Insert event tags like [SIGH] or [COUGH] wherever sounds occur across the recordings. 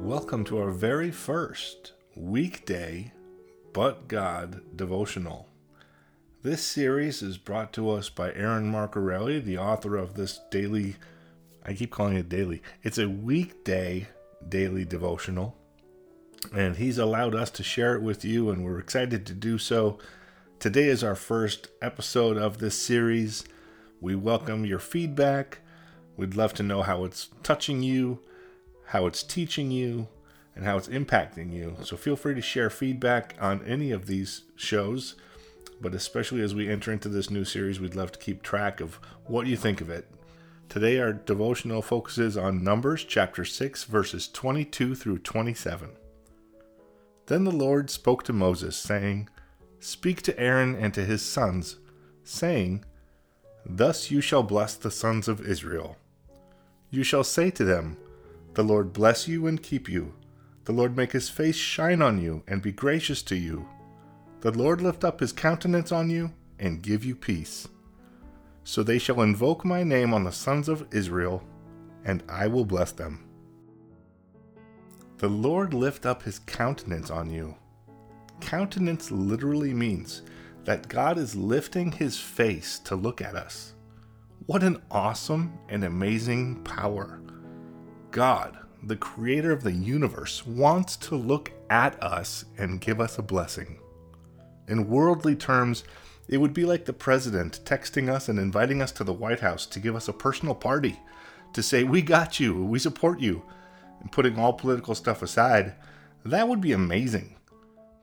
welcome to our very first weekday But God devotional. This series is brought to us by Aaron Marcarelli, the author of this daily, I keep calling it daily, it's a weekday daily devotional. And he's allowed us to share it with you, and we're excited to do so. Today is our first episode of this series. We welcome your feedback. We'd love to know how it's touching you how it's teaching you, and how it's impacting you. So feel free to share feedback on any of these shows, but especially as we enter into this new series, we'd love to keep track of what you think of it. Today, our devotional focuses on Numbers chapter 6, verses 22 through 27. Then the Lord spoke to Moses, saying, Speak to Aaron and to his sons, saying, Thus you shall bless the sons of Israel. You shall say to them, the Lord bless you and keep you. The Lord make his face shine on you and be gracious to you. The Lord lift up his countenance on you and give you peace. So they shall invoke my name on the sons of Israel, and I will bless them. The Lord lift up his countenance on you. Countenance literally means that God is lifting his face to look at us. What an awesome and amazing power! God, the creator of the universe, wants to look at us and give us a blessing. In worldly terms, it would be like the president texting us and inviting us to the White House to give us a personal party, to say, We got you, we support you, and putting all political stuff aside. That would be amazing.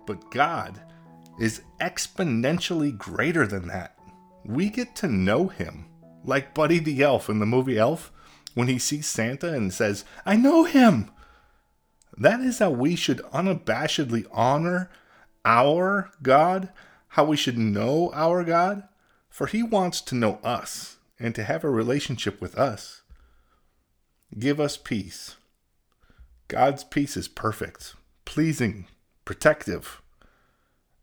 But God is exponentially greater than that. We get to know Him, like Buddy the Elf in the movie Elf when he sees Santa and says, I know him. That is how we should unabashedly honor our God, how we should know our God, for he wants to know us and to have a relationship with us. Give us peace. God's peace is perfect, pleasing, protective.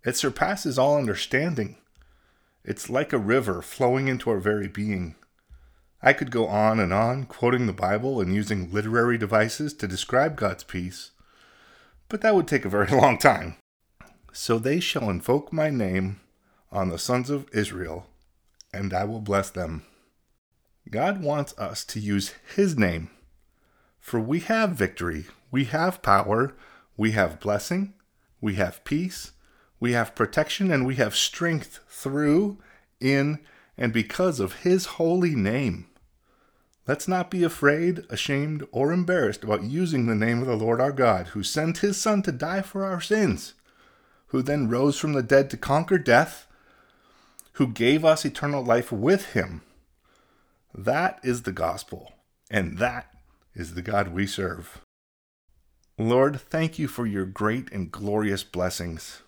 It surpasses all understanding. It's like a river flowing into our very being. I could go on and on, quoting the Bible and using literary devices to describe God's peace, but that would take a very [LAUGHS] long time. So they shall invoke my name on the sons of Israel, and I will bless them. God wants us to use His name, for we have victory, we have power, we have blessing, we have peace, we have protection, and we have strength through, in, and because of His holy name. Let's not be afraid, ashamed, or embarrassed about using the name of the Lord our God, who sent his Son to die for our sins, who then rose from the dead to conquer death, who gave us eternal life with him. That is the gospel, and that is the God we serve. Lord, thank you for your great and glorious blessings.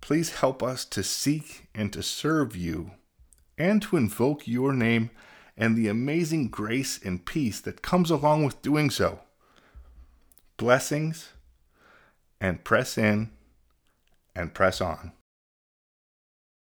Please help us to seek and to serve you, and to invoke your name and the amazing grace and peace that comes along with doing so. Blessings, and press in and press on.